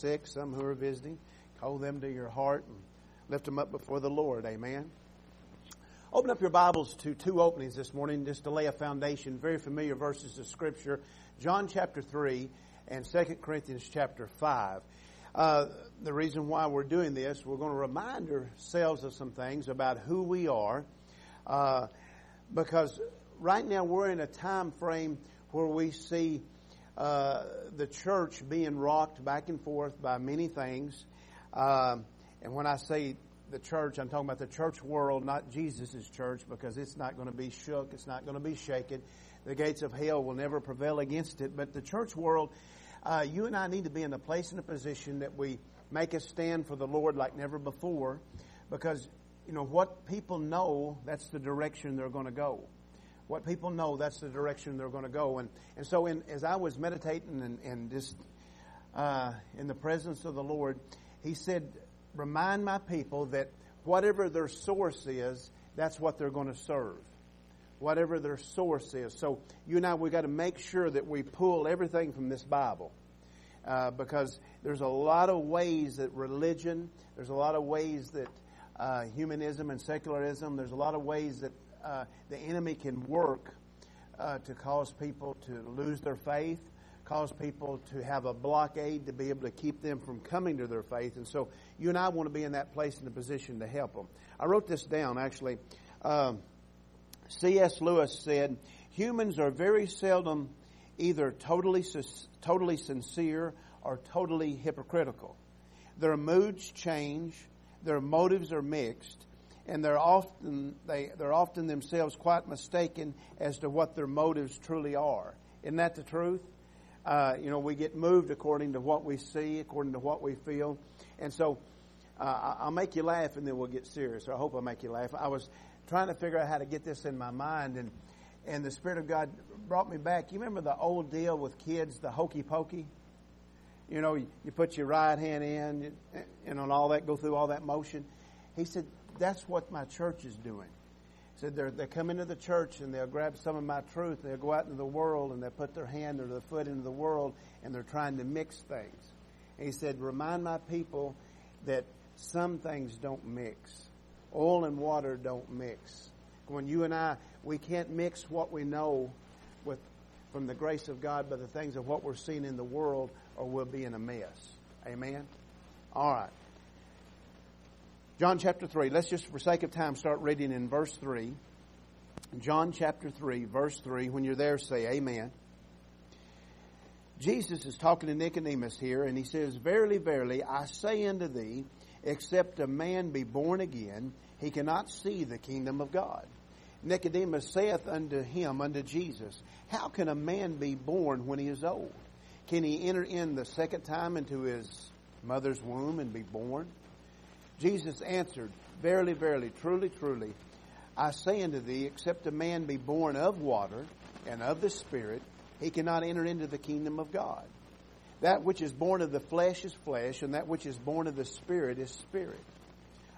sick, some who are visiting. Call them to your heart and lift them up before the Lord. Amen. Open up your Bibles to two openings this morning just to lay a foundation. Very familiar verses of Scripture. John chapter 3 and 2 Corinthians chapter 5. Uh, the reason why we're doing this, we're going to remind ourselves of some things about who we are. Uh, because right now we're in a time frame where we see uh, the church being rocked back and forth by many things. Uh, and when I say the church, I'm talking about the church world, not Jesus' church, because it's not going to be shook. It's not going to be shaken. The gates of hell will never prevail against it. But the church world, uh, you and I need to be in a place and a position that we make a stand for the Lord like never before, because you know what people know, that's the direction they're going to go what people know, that's the direction they're going to go. And, and so in, as I was meditating and, and just uh, in the presence of the Lord, he said, remind my people that whatever their source is, that's what they're going to serve. Whatever their source is. So you and I, we've got to make sure that we pull everything from this Bible. Uh, because there's a lot of ways that religion, there's a lot of ways that uh, humanism and secularism, there's a lot of ways that uh, the enemy can work uh, to cause people to lose their faith, cause people to have a blockade to be able to keep them from coming to their faith. And so you and I want to be in that place in the position to help them. I wrote this down actually. Um, C.S. Lewis said, humans are very seldom either totally, totally sincere or totally hypocritical. Their moods change, their motives are mixed, and they're often they they're often themselves quite mistaken as to what their motives truly are. Isn't that the truth? Uh, you know, we get moved according to what we see, according to what we feel, and so uh, I'll make you laugh, and then we'll get serious. Or I hope I'll make you laugh. I was trying to figure out how to get this in my mind, and and the Spirit of God brought me back. You remember the old deal with kids, the hokey pokey? You know, you, you put your right hand in, and on all that, go through all that motion. He said, that's what my church is doing. He said they come into the church and they'll grab some of my truth. They'll go out into the world and they'll put their hand or their foot into the world and they're trying to mix things. And he said, remind my people that some things don't mix. Oil and water don't mix. When you and I, we can't mix what we know with from the grace of God by the things of what we're seeing in the world, or we'll be in a mess. Amen. All right. John chapter 3. Let's just, for sake of time, start reading in verse 3. John chapter 3, verse 3. When you're there, say Amen. Jesus is talking to Nicodemus here, and he says, Verily, verily, I say unto thee, except a man be born again, he cannot see the kingdom of God. Nicodemus saith unto him, unto Jesus, How can a man be born when he is old? Can he enter in the second time into his mother's womb and be born? Jesus answered, Verily, verily, truly, truly, I say unto thee, except a man be born of water and of the Spirit, he cannot enter into the kingdom of God. That which is born of the flesh is flesh, and that which is born of the Spirit is spirit.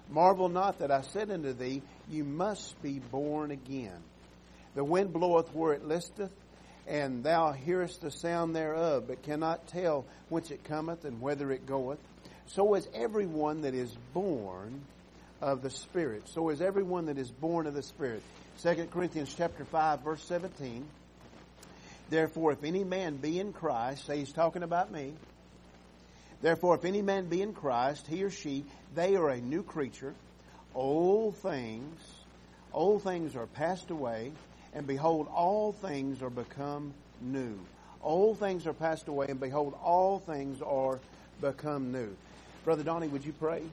Marvel not that I said unto thee, You must be born again. The wind bloweth where it listeth, and thou hearest the sound thereof, but cannot tell whence it cometh and whither it goeth so is everyone that is born of the Spirit. So is everyone that is born of the Spirit. 2 Corinthians chapter 5 verse 17. Therefore, if any man be in Christ, say he's talking about me. Therefore, if any man be in Christ, he or she, they are a new creature. Old things, old things are passed away, and behold, all things are become new. Old things are passed away, and behold, all things are become new. Brother Donnie, would you pray?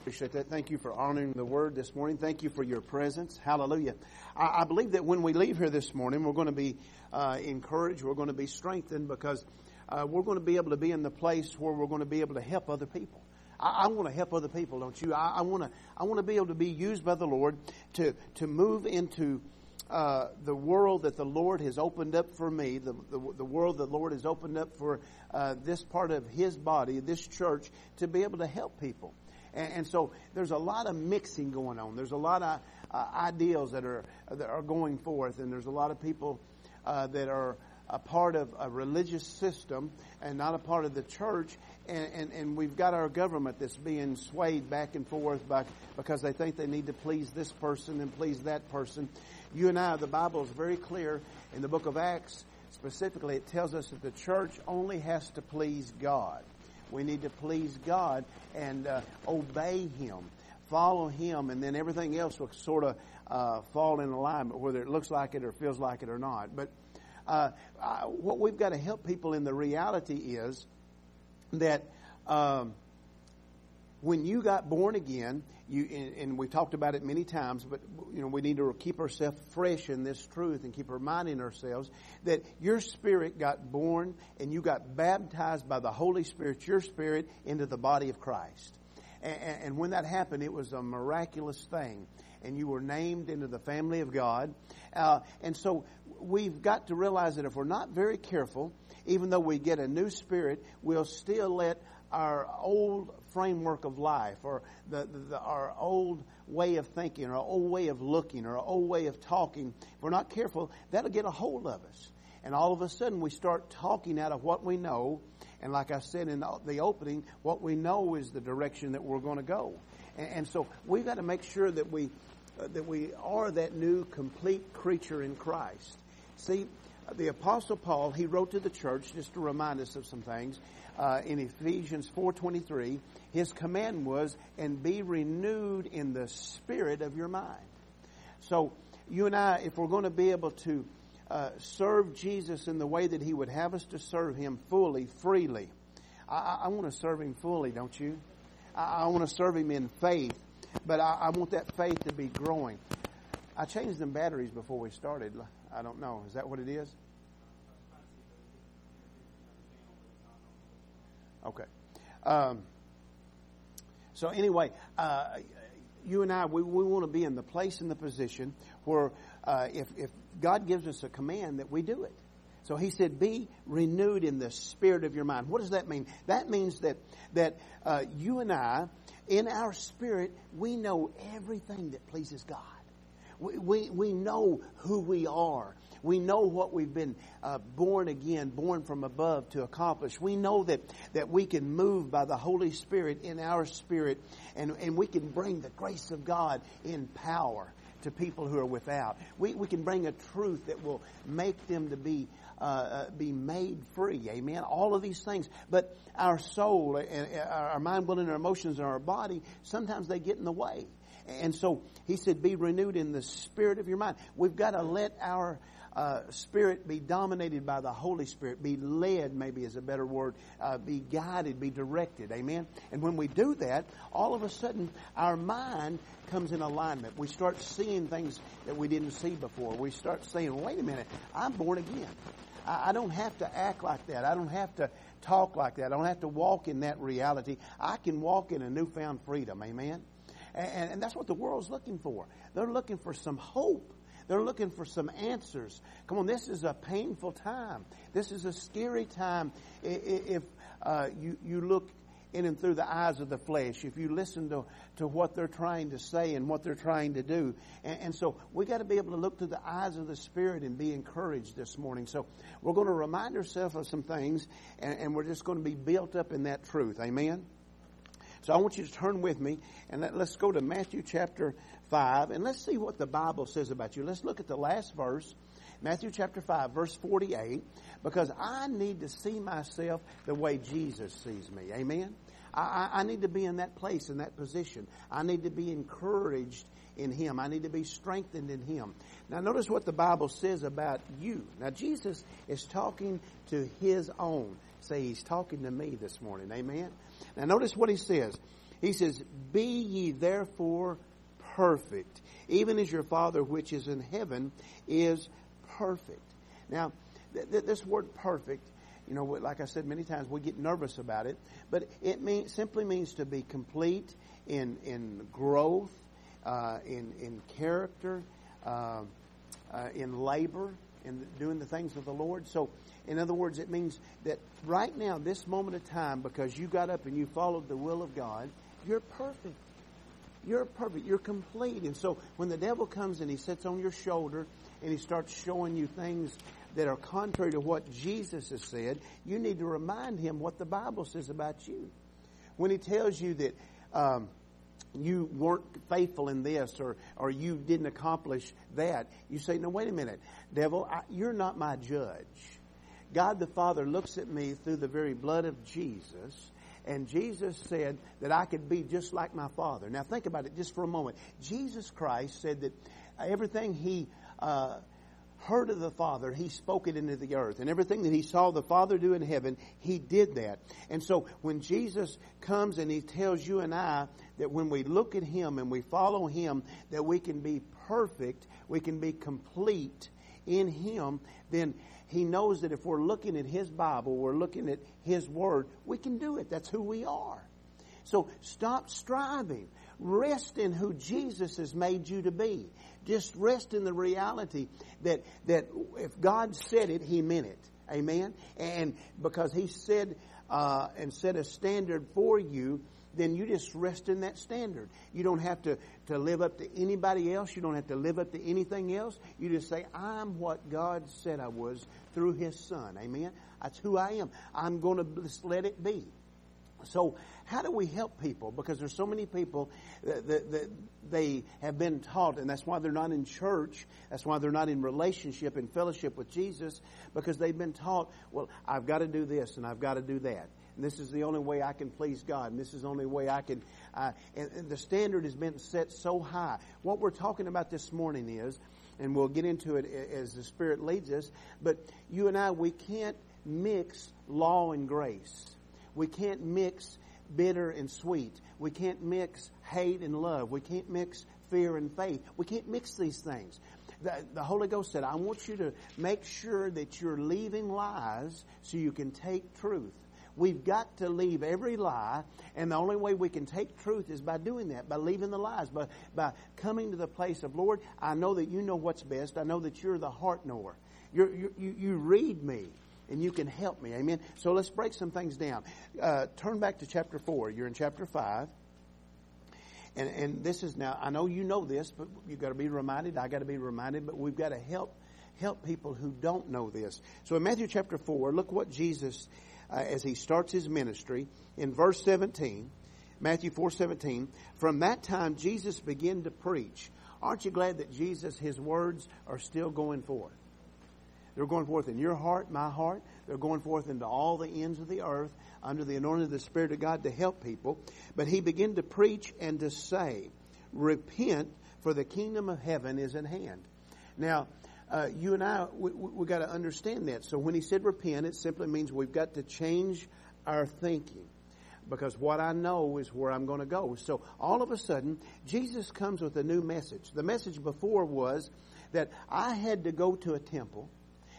Appreciate that. Thank you for honoring the word this morning. Thank you for your presence. Hallelujah. I, I believe that when we leave here this morning, we're going to be uh, encouraged. We're going to be strengthened because uh, we're going to be able to be in the place where we're going to be able to help other people. I, I want to help other people, don't you? I, want to. I want to be able to be used by the Lord to to move into uh, the world that the Lord has opened up for me, the, the, the world the Lord has opened up for uh, this part of His body, this church, to be able to help people. And, and so there's a lot of mixing going on. There's a lot of uh, ideals that are that are going forth, and there's a lot of people uh, that are a part of a religious system and not a part of the church. And, and, and we've got our government that's being swayed back and forth by, because they think they need to please this person and please that person. You and I, the Bible is very clear in the book of Acts, specifically, it tells us that the church only has to please God. We need to please God and uh, obey Him, follow Him, and then everything else will sort of uh, fall in alignment, whether it looks like it or feels like it or not. But uh, what we've got to help people in the reality is that um, when you got born again, you and, and we talked about it many times, but you know we need to keep ourselves fresh in this truth and keep reminding ourselves that your spirit got born and you got baptized by the Holy Spirit, your spirit, into the body of Christ. And, and when that happened, it was a miraculous thing and you were named into the family of God. Uh, and so we've got to realize that if we're not very careful, even though we get a new spirit, we'll still let our old framework of life or the, the, our old way of thinking or our old way of looking or our old way of talking, if we're not careful, that'll get a hold of us. And all of a sudden we start talking out of what we know. And like I said in the opening, what we know is the direction that we're going to go. And, and so we've got to make sure that we uh, that we are that new complete creature in Christ. See, the apostle Paul, he wrote to the church just to remind us of some things. Uh, in Ephesians 4:23, his command was, "And be renewed in the spirit of your mind." So, you and I, if we're going to be able to uh, serve Jesus in the way that He would have us to serve Him fully, freely, I, I want to serve Him fully, don't you? I, I want to serve Him in faith but I, I want that faith to be growing. I changed them batteries before we started. I don't know. Is that what it is? Okay. Um, so anyway, uh, you and I, we, we want to be in the place and the position where uh, if, if God gives us a command that we do it. So he said, be renewed in the spirit of your mind. What does that mean? That means that, that uh, you and I, in our spirit, we know everything that pleases God. We, we, we know who we are. We know what we've been uh, born again, born from above to accomplish. We know that, that we can move by the Holy Spirit in our spirit and, and we can bring the grace of God in power to people who are without. We, we can bring a truth that will make them to be uh, uh, be made free. Amen. All of these things, but our soul and our mind, will, and our emotions, and our body sometimes they get in the way. And so he said, "Be renewed in the spirit of your mind." We've got to let our uh, spirit be dominated by the Holy Spirit, be led, maybe is a better word, uh, be guided, be directed. Amen. And when we do that, all of a sudden our mind comes in alignment. We start seeing things that we didn't see before. We start saying, "Wait a minute, I'm born again." I, I don't have to act like that. I don't have to talk like that. I don't have to walk in that reality. I can walk in a newfound freedom. Amen? And, and, that's what the world's looking for. They're looking for some hope. They're looking for some answers. Come on, this is a painful time. This is a scary time if uh, you, you look in and through the eyes of the flesh, if you listen to, to what they're trying to say and what they're trying to do. And, and so we got to be able to look to the eyes of the Spirit and be encouraged this morning. So we're going to remind ourselves of some things and, and we're just going to be built up in that truth. Amen? So I want you to turn with me and let, us go to Matthew chapter 5 and let's see what the Bible says about you. Let's look at the last verse. Matthew chapter 5, verse 48, because I need to see myself the way Jesus sees me. Amen? I, I need to be in that place, in that position. I need to be encouraged in Him. I need to be strengthened in Him. Now, notice what the Bible says about you. Now, Jesus is talking to His own. Say, He's talking to me this morning. Amen? Now, notice what He says. He says, Be ye therefore perfect, even as your Father which is in heaven is perfect. Now, th- th- this word perfect you know, like I said many times, we get nervous about it, but it mean, simply means to be complete in in growth, uh, in in character, uh, uh, in labor, in doing the things of the Lord. So, in other words, it means that right now, this moment of time, because you got up and you followed the will of God, you're perfect. You're perfect. You're complete. And so, when the devil comes and he sits on your shoulder and he starts showing you things that are contrary to what Jesus has said, you need to remind him what the Bible says about you. When he tells you that um, you weren't faithful in this or, or you didn't accomplish that, you say, no, wait a minute, devil, I, you're not my judge. God the Father looks at me through the very blood of Jesus and Jesus said that I could be just like my Father. Now think about it just for a moment. Jesus Christ said that everything He uh, heard of the Father, He spoke it into the earth. And everything that He saw the Father do in heaven, He did that. And so when Jesus comes and He tells you and I that when we look at Him and we follow Him, that we can be perfect, we can be complete in Him, then he knows that if we're looking at His Bible, we're looking at His Word, we can do it. That's who we are. So stop striving. Rest in who Jesus has made you to be. Just rest in the reality that, that if God said it, He meant it. Amen? And because He said uh, and set a standard for you, then you just rest in that standard. You don't have to, to live up to anybody else. You don't have to live up to anything else. You just say, I'm what God said I was through His Son. Amen? That's who I am. I'm going to let it be. So, how do we help people? Because there's so many people that, that, that, they have been taught, and that's why they're not in church. That's why they're not in relationship and fellowship with Jesus, because they've been taught, well, I've got to do this and I've got to do that. And this is the only way I can please God. And this is the only way I can. Uh, and, and the standard has been set so high. What we're talking about this morning is, and we'll get into it as the Spirit leads us, but you and I, we can't mix law and grace. We can't mix bitter and sweet. We can't mix hate and love. We can't mix fear and faith. We can't mix these things. The, the, Holy Ghost said, I want you to make sure that you're leaving lies so you can take truth. We've got to leave every lie, and the only way we can take truth is by doing that, by leaving the lies, by, by coming to the place of, Lord, I know that you know what's best. I know that you're the heart knower. You're, you you, you read me and you can help me. Amen. So let's break some things down. Uh, turn back to chapter 4. You're in chapter 5. And, and this is now, I know you know this, but you've got to be reminded. i got to be reminded, but we've got to help help people who don't know this. So in Matthew chapter 4, look what Jesus uh, as he starts his ministry in verse 17, Matthew 4:17. From that time, Jesus began to preach. Aren't you glad that Jesus, his words are still going forth? They're going forth in your heart, my heart. They're going forth into all the ends of the earth under the anointing of the Spirit of God to help people. But he began to preach and to say, Repent, for the kingdom of heaven is at hand. Now, uh, you and I, we, we got to understand that. So when he said repent, it simply means we've got to change our thinking. Because what I know is where I'm going to go. So all of a sudden, Jesus comes with a new message. The message before was that I had to go to a temple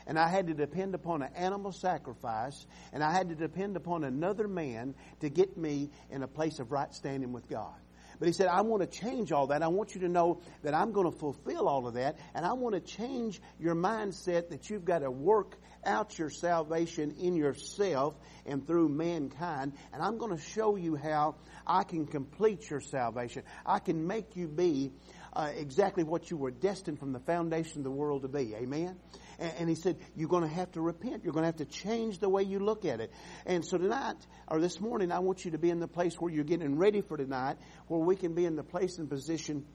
and I had to depend upon an animal sacrifice, and I had to depend upon another man to get me in a place of right standing with God. But he said, I want to change all that. I want you to know that I'm going to fulfill all of that. And I want to change your mindset that you've got to work out your salvation in yourself and through mankind. And I'm going to show you how I can complete your salvation. I can make you be uh, exactly what you were destined from the foundation of the world to be. Amen? And, he said, You're going to have to repent. You're going to have to change the way you look at it. And so tonight, or this morning, I want you to be in the place where you're getting ready for tonight, where we can be in the place and position.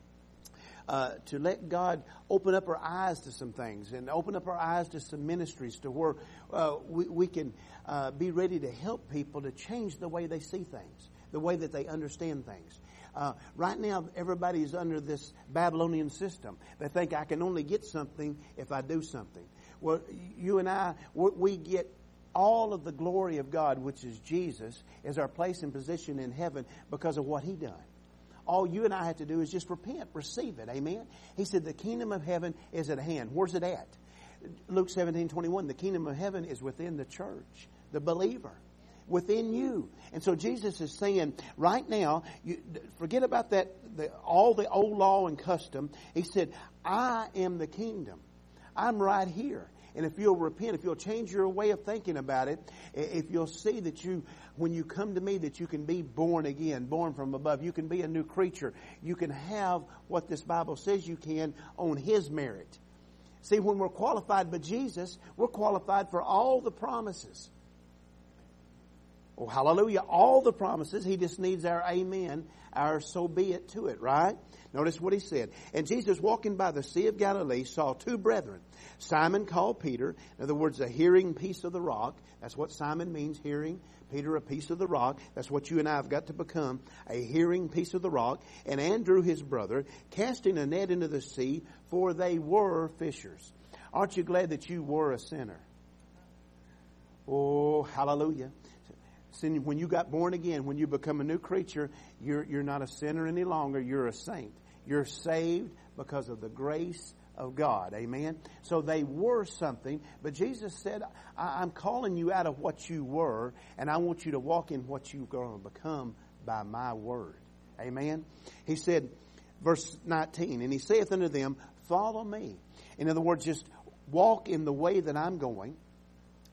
Uh, to let God open up our eyes to some things and open up our eyes to some ministries to where uh, we, we, can uh, be ready to help people to change the way they see things, the way that they understand things. Uh, right now, everybody's under this Babylonian system. They think I can only get something if I do something. Well, you and I, we get all of the glory of God, which is Jesus, as our place and position in heaven because of what He done. All you and I have to do is just repent, receive it. Amen. He said, The kingdom of heaven is at hand. Where's it at? Luke 17, 21. The kingdom of heaven is within the church, the believer within you. And so Jesus is saying, right now, you, forget about that, the, all the old law and custom. He said, I am the kingdom. I'm right here. And if you'll repent, if you'll change your way of thinking about it, if you'll see that you, when you come to me, that you can be born again, born from above, you can be a new creature. You can have what this Bible says you can on His merit. See, when we're qualified by Jesus, we're qualified for all the promises. Oh, hallelujah. All the promises. He just needs our amen, our so be it to it, right? Notice what he said. And Jesus, walking by the Sea of Galilee, saw two brethren. Simon called Peter, in other words, a hearing piece of the rock. That's what Simon means, hearing. Peter, a piece of the rock. That's what you and I have got to become, a hearing piece of the rock. And Andrew, his brother, casting a net into the sea, for they were fishers. Aren't you glad that you were a sinner? Oh, hallelujah. When you got born again, when you become a new creature, you're, you're not a sinner any longer. You're a saint. You're saved because of the grace of God. Amen. So they were something, but Jesus said, I- am calling you out of what you were, and I want you to walk in what you're going to become by my word. Amen. He said, verse 19, and he saith unto them, Follow me. In other words, just walk in the way that I'm going.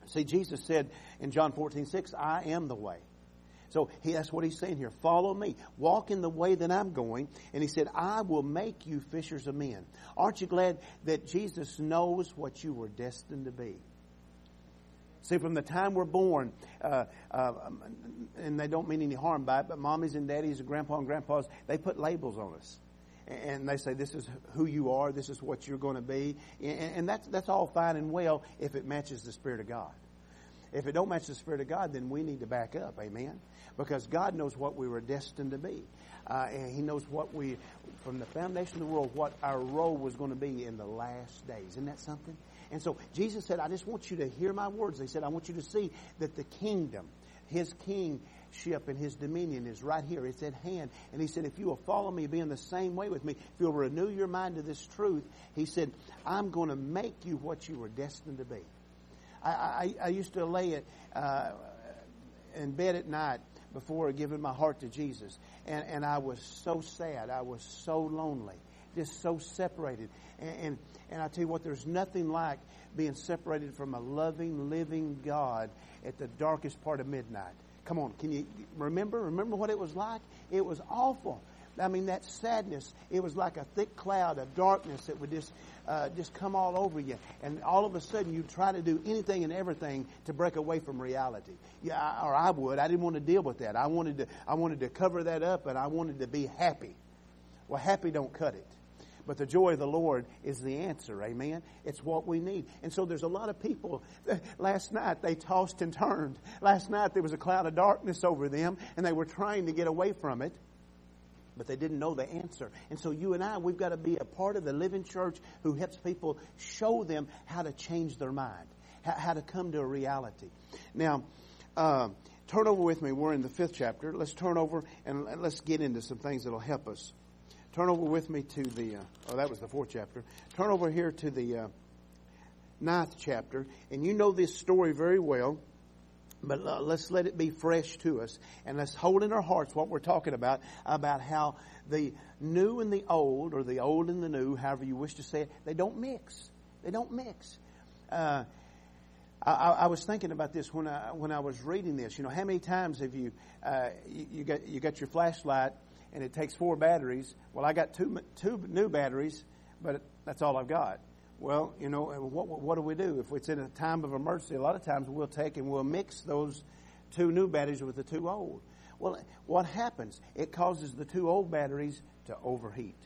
See, Jesus said in John 14, 6, I am the way. So he, that's what he's saying here. Follow me. Walk in the way that I'm going. And he said, I will make you fishers of men. Aren't you glad that Jesus knows what you were destined to be? See, from the time we're born, uh, uh, and they don't mean any harm by it, but mommies and daddies and grandpa and grandpas, they put labels on us. And they say, this is who you are, this is what you're going to be. And that's, that's all fine and well if it matches the Spirit of God. If it don't match the Spirit of God, then we need to back up. Amen because God knows what we were destined to be. Uh, and He knows what we, from the foundation of the world, what our role was going to be in the last days. Isn't that something? And so Jesus said, I just want you to hear my words. He said, I want you to see that the kingdom, His kingship and His dominion is right here. It's at hand. And He said, if you will follow me, be in the same way with me, if you'll renew your mind to this truth, He said, I'm going to make you what you were destined to be. I, I, I used to lay it uh, in bed at night before giving my heart to Jesus. And, and I was so sad. I was so lonely. Just so separated. And, and, and I tell you what, there's nothing like being separated from a loving, living God at the darkest part of midnight. Come on, can you remember? Remember what it was like? It was awful. I mean, that sadness, it was like a thick cloud of darkness that would just, uh, just come all over you. And all of a sudden, you try to do anything and everything to break away from reality. Yeah, or I would. I didn't want to deal with that. I wanted to, I wanted to cover that up and I wanted to be happy. Well, happy don't cut it. But the joy of the Lord is the answer. Amen. It's what we need. And so there's a lot of people. Last night they tossed and turned. Last night there was a cloud of darkness over them and they were trying to get away from it but they didn't know the answer. And so you and I, we've got to be a part of the living church who helps people show them how to change their mind, how, to come to a reality. Now, uh, turn over with me. We're in the fifth chapter. Let's turn over and let's get into some things that'll help us. Turn over with me to the, uh, oh, that was the fourth chapter. Turn over here to the uh, ninth chapter. And you know this story very well. But uh, let's let it be fresh to us. And let's hold in our hearts what we're talking about, about how the new and the old, or the old and the new, however you wish to say it, they don't mix. They don't mix. Uh, I, I, was thinking about this when I when I was reading this. You know, how many times have you uh, you, you, got you got your flashlight and it takes four batteries? Well, I got two two new batteries, but that's all I've got. Well, you know, what, what do we do? If it's in a time of emergency, a lot of times we'll take and we'll mix those two new batteries with the two old. Well, what happens? It causes the two old batteries to overheat.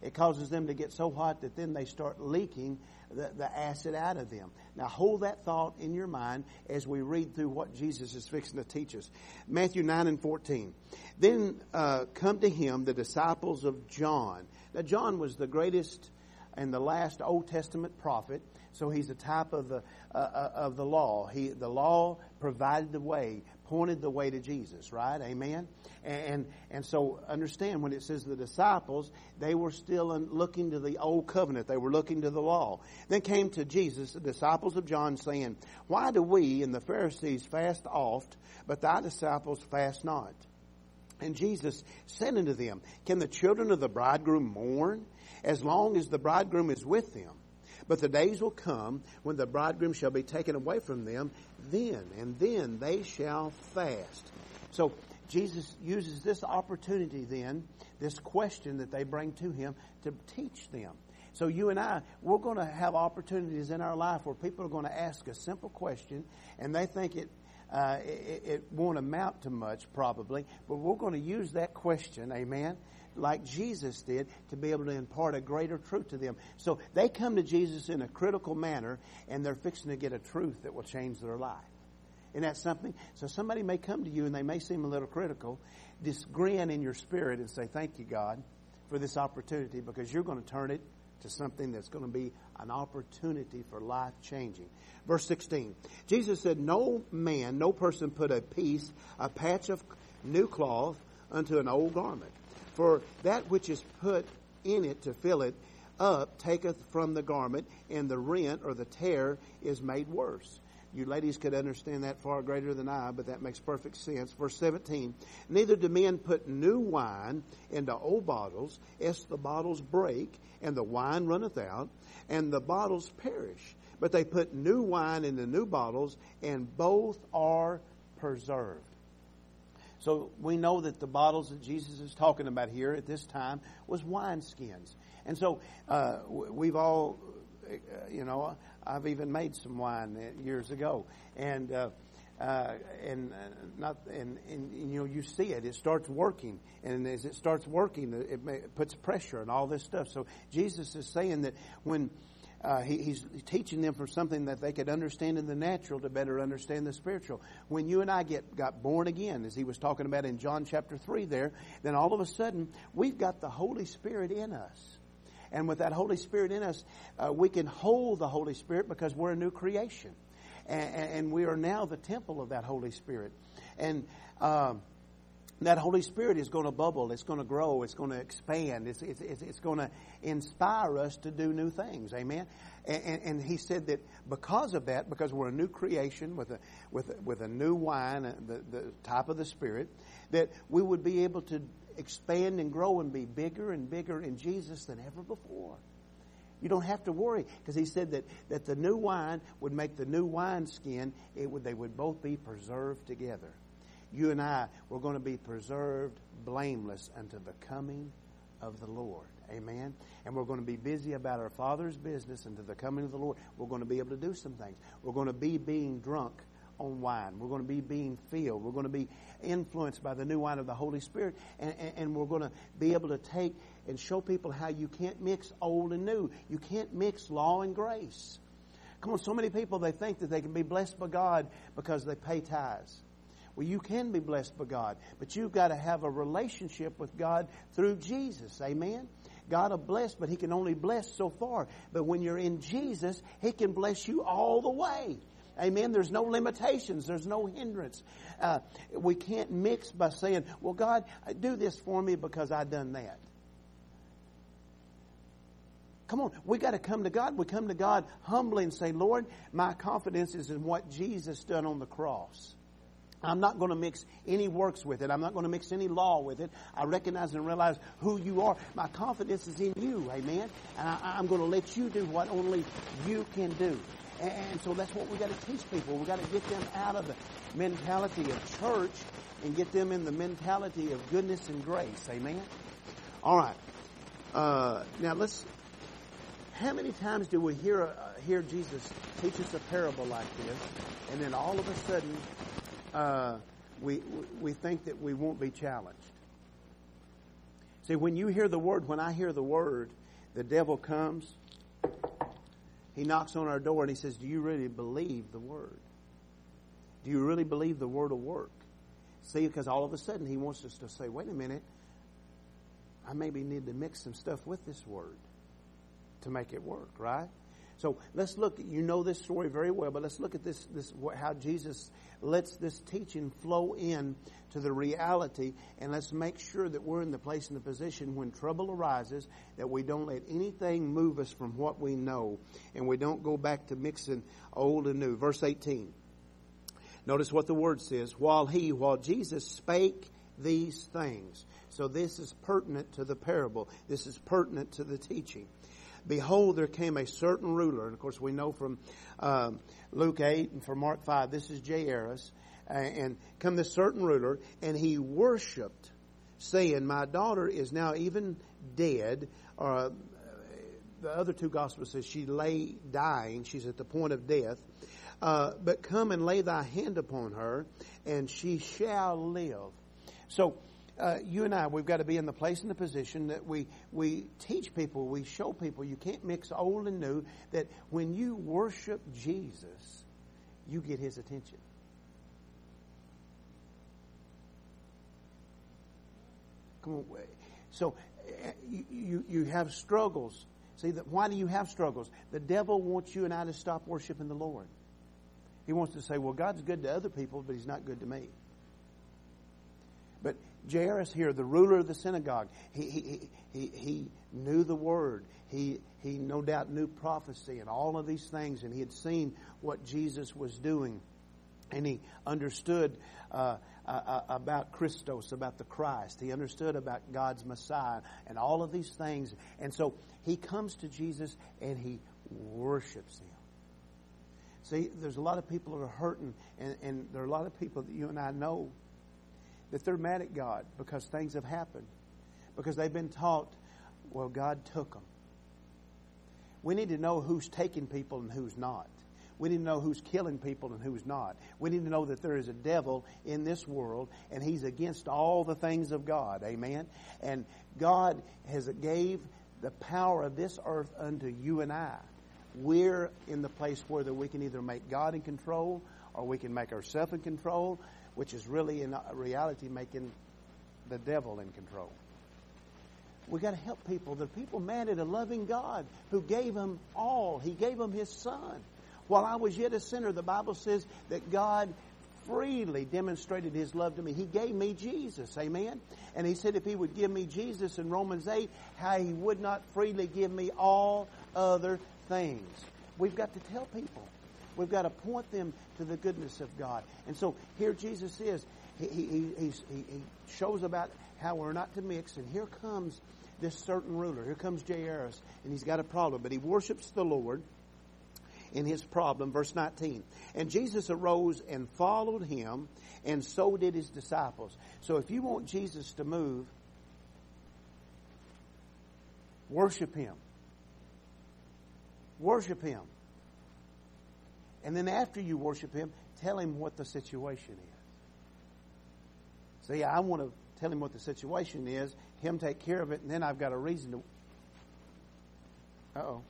It causes them to get so hot that then they start leaking the, the acid out of them. Now hold that thought in your mind as we read through what Jesus is fixing to teach us. Matthew 9 and 14. Then uh, come to him the disciples of John. Now John was the greatest and the last Old Testament prophet. So he's a type of the uh, uh, of the law. He the law provided the way, pointed the way to Jesus. Right? Amen. And and so understand when it says the disciples, they were still in, looking to the old covenant. They were looking to the law. Then came to Jesus, the disciples of John, saying, "Why do we and the Pharisees fast oft, but thy disciples fast not?" And Jesus said unto them, Can the children of the bridegroom mourn as long as the bridegroom is with them. But the days will come when the bridegroom shall be taken away from them, then, and then they shall fast. So Jesus uses this opportunity then, this question that they bring to him, to teach them. So you and I, we're going to have opportunities in our life where people are going to ask a simple question and they think it, uh, it, it won't amount to much probably, but we're going to use that question, amen, like Jesus did to be able to impart a greater truth to them. So they come to Jesus in a critical manner and they're fixing to get a truth that will change their life. Isn't that something? So somebody may come to you and they may seem a little critical. Just grin in your spirit and say, Thank you, God, for this opportunity because you're going to turn it to something that's going to be an opportunity for life changing. Verse 16. Jesus said, No man, no person put a piece, a patch of new cloth unto an old garment. For that which is put in it to fill it up taketh from the garment, and the rent or the tear is made worse. You ladies could understand that far greater than I, but that makes perfect sense. Verse 17, Neither do men put new wine into old bottles, lest the bottles break, and the wine runneth out, and the bottles perish. But they put new wine into new bottles, and both are preserved. So we know that the bottles that Jesus is talking about here at this time was wineskins. And so uh, we've all, uh, you know, I've even made some wine years ago, and uh, uh, and uh, not and, and, you know you see it. It starts working, and as it starts working, it, it puts pressure and all this stuff. So Jesus is saying that when uh, he, he's teaching them for something that they could understand in the natural to better understand the spiritual. When you and I get got born again, as he was talking about in John chapter three, there, then all of a sudden we've got the Holy Spirit in us. And with that Holy Spirit in us, uh, we can hold the Holy Spirit because we're a new creation. And, and we are now the temple of that Holy Spirit. And um, that Holy Spirit is going to bubble, it's going to grow, it's going to expand, it's, it's, it's, going to inspire us to do new things. Amen? And, and, he said that because of that, because we're a new creation with a, with a, with a new wine, uh, the, the type of the Spirit, that we would be able to expand and grow and be bigger and bigger in Jesus than ever before. You don't have to worry because he said that, that the new wine would make the new wineskin, it would, they would both be preserved together. You and I, we're going to be preserved blameless unto the coming of the Lord. Amen. And we're going to be busy about our Father's business until the coming of the Lord. We're going to be able to do some things. We're going to be being drunk on wine. We're going to be being filled. We're going to be influenced by the new wine of the Holy Spirit. And, and, and, we're going to be able to take and show people how you can't mix old and new. You can't mix law and grace. Come on, so many people, they think that they can be blessed by God because they pay tithes. Well, you can be blessed by God, but you've got to have a relationship with God through Jesus. Amen? God will bless, but He can only bless so far. But when you're in Jesus, He can bless you all the way. Amen. There's no limitations. There's no hindrance. Uh, we can't mix by saying, well, God, do this for me because I done that. Come on, we got to come to God. We come to God humbly and say, Lord, my confidence is in what Jesus done on the cross. I'm not going to mix any works with it. I'm not going to mix any law with it. I recognize and realize who you are. My confidence is in you. Amen. And I, am going to let you do what only you can do. And so that's what we got to teach people. We got to get them out of the mentality of church and get them in the mentality of goodness and grace. Amen. All right. Uh, now let's. How many times do we hear uh, hear Jesus teach us a parable like this, and then all of a sudden uh, we we think that we won't be challenged? See, when you hear the word, when I hear the word, the devil comes he knocks on our door and he says, Do you really believe the word? Do you really believe the word will work? See, because all of a sudden he wants us to say, Wait a minute, I maybe need to mix some stuff with this word to make it work, right? So let's look. You know this story very well, but let's look at this. This how Jesus lets this teaching flow in to the reality, and let's make sure that we're in the place and the position when trouble arises that we don't let anything move us from what we know, and we don't go back to mixing old and new. Verse eighteen. Notice what the word says. While he, while Jesus spake these things. So this is pertinent to the parable. This is pertinent to the teaching. Behold, there came a certain ruler, and of course we know from um, Luke 8 and from Mark 5, this is Jairus, and come this certain ruler, and he worshipped, saying, My daughter is now even dead, uh, the other two gospels says she lay dying. She's at the point of death. Uh, but come and lay thy hand upon her, and she shall live. So, uh, you and I, we've got to be in the place and the position that we, we teach people, we show people, you can't mix old and new, that when you worship Jesus, you get his attention. Come on. So, uh, you, you, you have struggles. See, that why do you have struggles? The devil wants you and I to stop worshiping the Lord. He wants to say, well, God's good to other people, but he's not good to me. But Jairus here, the ruler of the synagogue, he, he, he, he knew the word. He, he no doubt knew prophecy and all of these things, and he had seen what Jesus was doing. And he understood uh, uh, uh about Christos, about the Christ. He understood about God's Messiah and all of these things. And so he comes to Jesus and he worships him. See, there's a lot of people that are hurting, and, and there are a lot of people that you and I know that they're mad at God because things have happened. Because they've been taught, well, God took them. We need to know who's taking people and who's not. We need to know who's killing people and who's not. We need to know that there is a devil in this world and he's against all the things of God. Amen. And God has gave the power of this earth unto you and I we're in the place where we can either make God in control or we can make ourselves in control, which is really in reality making the devil in control. We got to help people. The people mad at a loving God who gave them all. He gave them His Son. While I was yet a sinner, the Bible says that God freely demonstrated His love to me. He gave me Jesus. Amen. And He said if He would give me Jesus in Romans 8, how He would not freely give me all other things. We've got to tell people. We've got to point them to the goodness of God. And so here Jesus is. He, he, he, he shows about how we're not to mix. And here comes this certain ruler. Here comes Jairus. And he's got a problem. But he worships the Lord in his problem. Verse 19. And Jesus arose and followed him, and so did his disciples. So if you want Jesus to move, worship him. Worship Him. And then after you worship Him, tell Him what the situation is. See, I want to tell Him what the situation is, Him take care of it, and then I've got a reason to. Uh oh.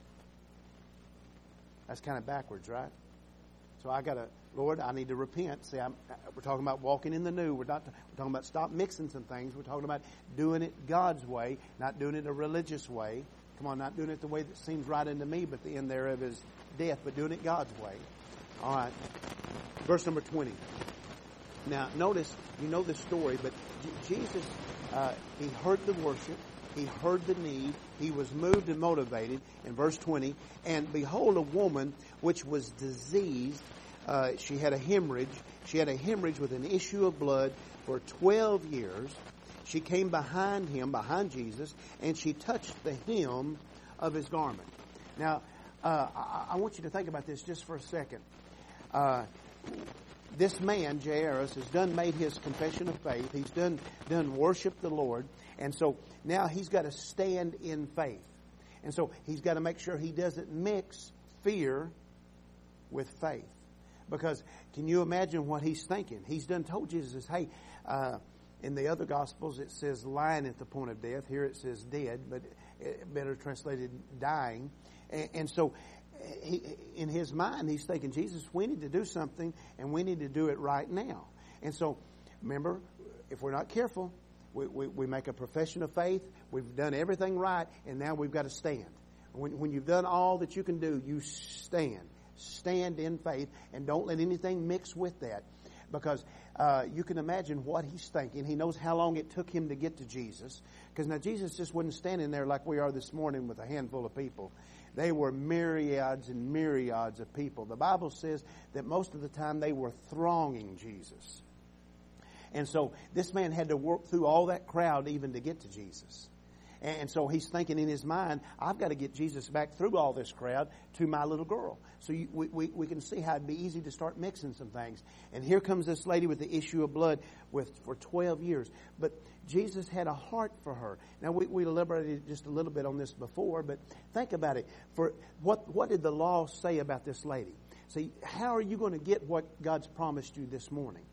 That's kind of backwards, right? So I got to, Lord, I need to repent. See, I'm, we're talking about walking in the new. We're not. We're talking about stop mixing some things. We're talking about doing it God's way, not doing it a religious way. Come on, not doing it the way that seems right unto me, but the end thereof is death, but doing it God's way. All right. Verse number 20. Now, notice, you know the story, but Jesus, uh, he heard the worship. He heard the need. He was moved and motivated. In verse 20, and behold, a woman which was diseased, uh, she had a hemorrhage. She had a hemorrhage with an issue of blood for 12 years she came behind him, behind Jesus, and she touched the hem of his garment. Now, uh, I, I, want you to think about this just for a second. Uh, this man, Jairus, has done made his confession of faith. He's done done worship the Lord, and so now he's got to stand in faith. And so he's got to make sure he doesn't mix fear with faith. Because can you imagine what he's thinking? He's done told Jesus, "Hey, uh, in the other Gospels, it says lying at the point of death. Here it says dead, but better translated dying. And, and so, he, in his mind, he's thinking, Jesus, we need to do something, and we need to do it right now. And so, remember, if we're not careful, we, we, we make a profession of faith, we've done everything right, and now we've got to stand. When, when you've done all that you can do, you stand. Stand in faith, and don't let anything mix with that because uh, you can imagine what he's thinking. He knows how long it took him to get to Jesus. Because now Jesus just wasn't standing there like we are this morning with a handful of people. They were myriads and myriads of people. The Bible says that most of the time they were thronging Jesus. And so this man had to work through all that crowd even to get to Jesus. And so he's thinking in his mind, I've got to get Jesus back through all this crowd to my little girl. So you, we, we, we can see how it'd be easy to start mixing some things. And here comes this lady with the issue of blood with, for 12 years. But Jesus had a heart for her. Now we, we elaborated just a little bit on this before, but think about it. For what, what did the law say about this lady? See, how are you going to get what God's promised you this morning?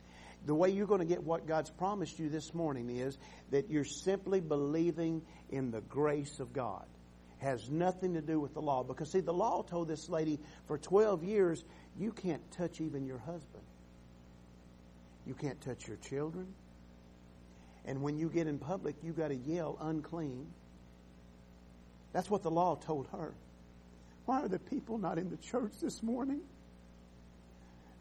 The way you're going to get what God's promised you this morning is that you're simply believing in the grace of God. Has nothing to do with the law. Because see, the law told this lady for 12 years, you can't touch even your husband. You can't touch your children. And when you get in public, you got to yell unclean. That's what the law told her. Why are the people not in the church this morning?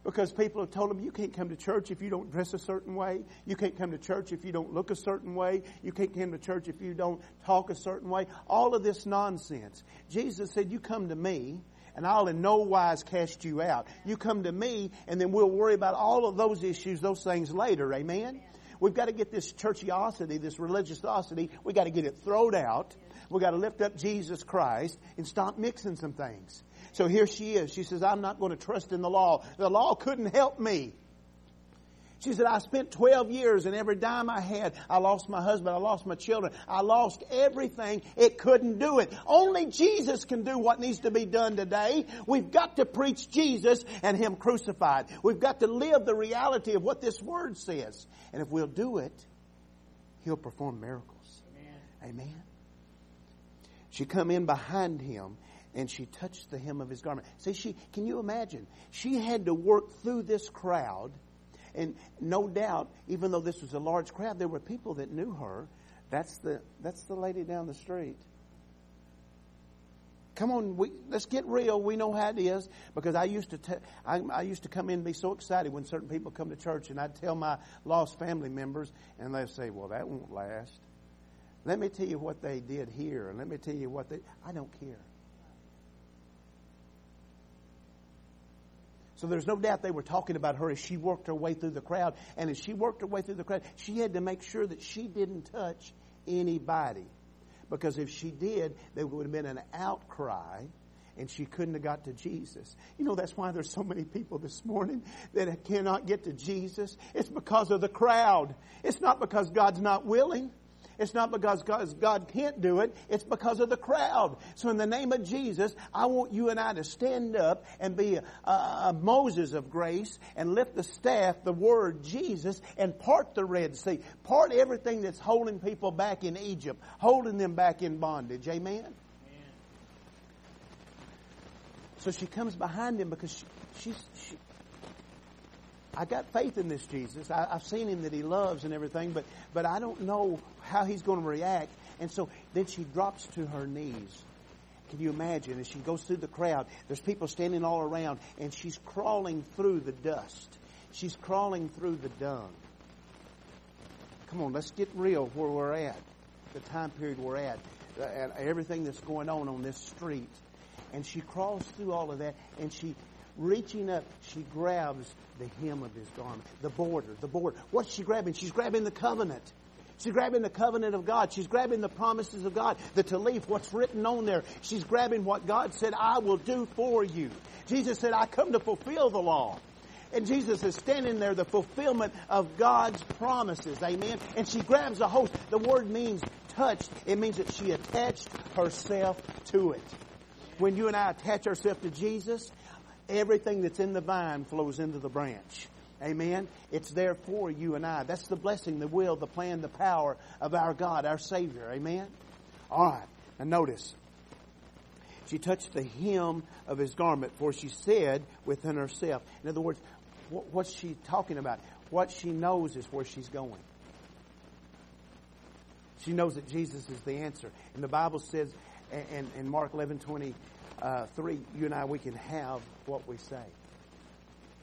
Because people have told them you can't come to church if you don't dress a certain way. You can't come to church if you don't look a certain way. You can't come to church if you don't talk a certain way. All of this nonsense. Jesus said, you come to me and I'll in no wise cast you out. You come to me and then we'll worry about all of those issues, those things later. Amen? We've got to get this churchiosity, this religiosity, we've got to get it thrown out. We've got to lift up Jesus Christ and stop mixing some things. So here she is. She says, I'm not going to trust in the law. The law couldn't help me. She said, I spent 12 years and every dime I had, I lost my husband, I lost my children, I lost everything. It couldn't do it. Only Jesus can do what needs to be done today. We've got to preach Jesus and Him crucified. We've got to live the reality of what this Word says. And if we'll do it, He'll perform miracles. Amen. Amen. She come in behind Him and she touched the hem of his garment. See, she, can you imagine? She had to work through this crowd. And no doubt, even though this was a large crowd, there were people that knew her. That's the, that's the lady down the street. Come on, we, let's get real. We know how it is because I used to te- I, I used to come in and be so excited when certain people come to church, and I'd tell my lost family members, and they'd say, "Well, that won't last." Let me tell you what they did here, and let me tell you what they. I don't care. So there's no doubt they were talking about her as she worked her way through the crowd. And as she worked her way through the crowd, she had to make sure that she didn't touch anybody. Because if she did, there would have been an outcry and she couldn't have got to Jesus. You know, that's why there's so many people this morning that cannot get to Jesus. It's because of the crowd. It's not because God's not willing. It's not because God can't do it. It's because of the crowd. So in the name of Jesus, I want you and I to stand up and be a, a, Moses of grace and lift the staff, the word Jesus, and part the Red Sea. Part everything that's holding people back in Egypt, holding them back in bondage. Amen? Amen. So she comes behind him because she, she's, she, I got faith in this Jesus. I, have seen him that he loves and everything, but, but I don't know how he's going to react. And so then she drops to her knees. Can you imagine? As she goes through the crowd, there's people standing all around, and she's crawling through the dust. She's crawling through the dung. Come on, let's get real where we're at, the time period we're at, uh, and everything that's going on on this street. And she crawls through all of that, and she reaching up, she grabs the hem of his garment, the border, the border. What's she grabbing? She's grabbing the covenant. She's grabbing the covenant of God. She's grabbing the promises of God, the tallith, what's written on there. She's grabbing what God said, I will do for you. Jesus said, I come to fulfill the law. And Jesus is standing there, the fulfillment of God's promises. Amen. And she grabs a host. The word means touched. It means that she attached herself to it. When you and I attach ourselves to Jesus, Everything that's in the vine flows into the branch. Amen. It's there for you and I. That's the blessing, the will, the plan, the power of our God, our Savior. Amen. All right. Now notice. She touched the hem of his garment, for she said within herself. In other words, what's she talking about? What she knows is where she's going. She knows that Jesus is the answer. And the Bible says in, Mark 11 20, uh, 3, you and I, we can have what we say.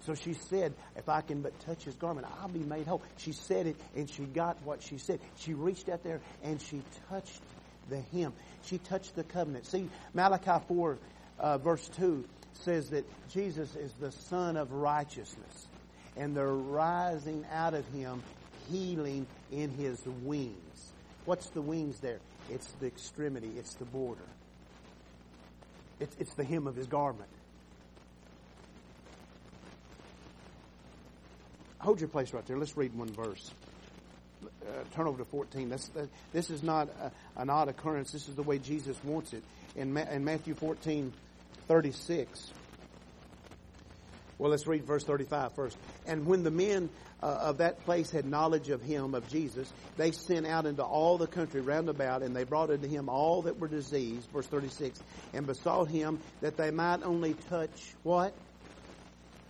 So she said, if I can but touch his garment, I'll be made whole. She said it and she got what she said. She reached out there and she touched the hem. She touched the covenant. See, Malachi 4 uh, verse 2 says that Jesus is the son of righteousness and they're rising out of him healing in his wings. What's the wings there? It's the extremity, it's the border. It's, it's the hem of his garment. Hold your place right there. Let's read one verse. Uh, turn over to 14. That's, that, this is not a, an odd occurrence. This is the way Jesus wants it. In, Ma- in Matthew 14, 36. Well, let's read verse 35 first. And when the men uh, of that place had knowledge of him, of Jesus, they sent out into all the country round about, and they brought unto him all that were diseased, verse 36, and besought him that they might only touch what?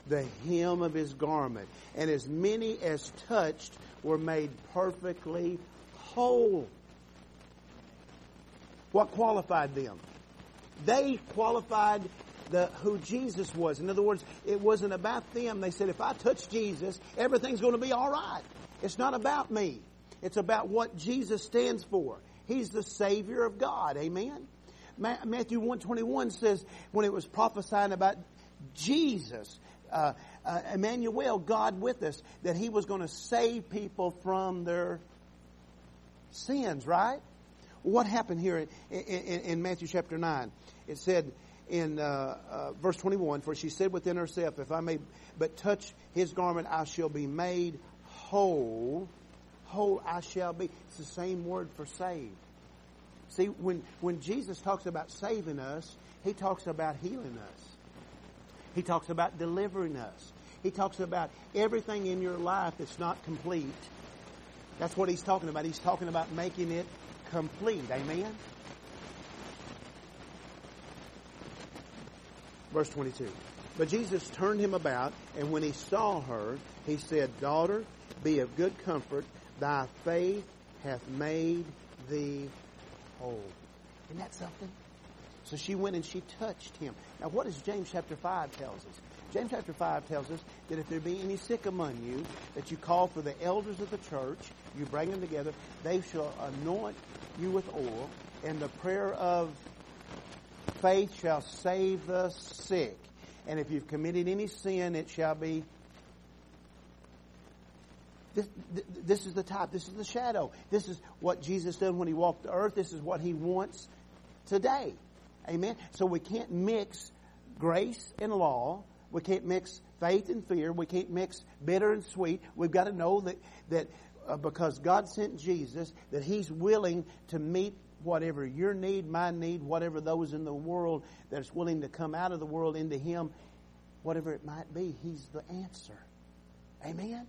The hem of his garment. And as many as touched were made perfectly whole. What qualified them? They qualified the, who Jesus was. In other words, it wasn't about them. They said, if I touch Jesus, everything's going to be all right. It's not about me. It's about what Jesus stands for. He's the Savior of God. Amen? Matthew 121 says, when it was prophesying about Jesus, uh, uh, Emmanuel, God with us, that He was going to save people from their sins, right? What happened here in, in, in Matthew chapter 9? It said, in uh, uh, verse 21, for she said within herself, If I may but touch his garment, I shall be made whole. Whole I shall be. It's the same word for saved. See, when, when Jesus talks about saving us, he talks about healing us. He talks about delivering us. He talks about everything in your life that's not complete. That's what he's talking about. He's talking about making it complete. Amen? Verse 22. But Jesus turned him about, and when he saw her, he said, Daughter, be of good comfort. Thy faith hath made thee whole. Isn't that something? So she went and she touched him. Now, what does James chapter 5 tells us? James chapter 5 tells us that if there be any sick among you, that you call for the elders of the church, you bring them together, they shall anoint you with oil, and the prayer of faith shall save the sick. And if you've committed any sin, it shall be. This, this is the type. This is the shadow. This is what Jesus did when he walked the earth. This is what he wants today. Amen. So we can't mix grace and law. We can't mix faith and fear. We can't mix bitter and sweet. We've got to know that that uh, because God sent Jesus, that He's willing to meet whatever your need, my need, whatever those in the world that's willing to come out of the world into Him, whatever it might be, He's the answer. Amen?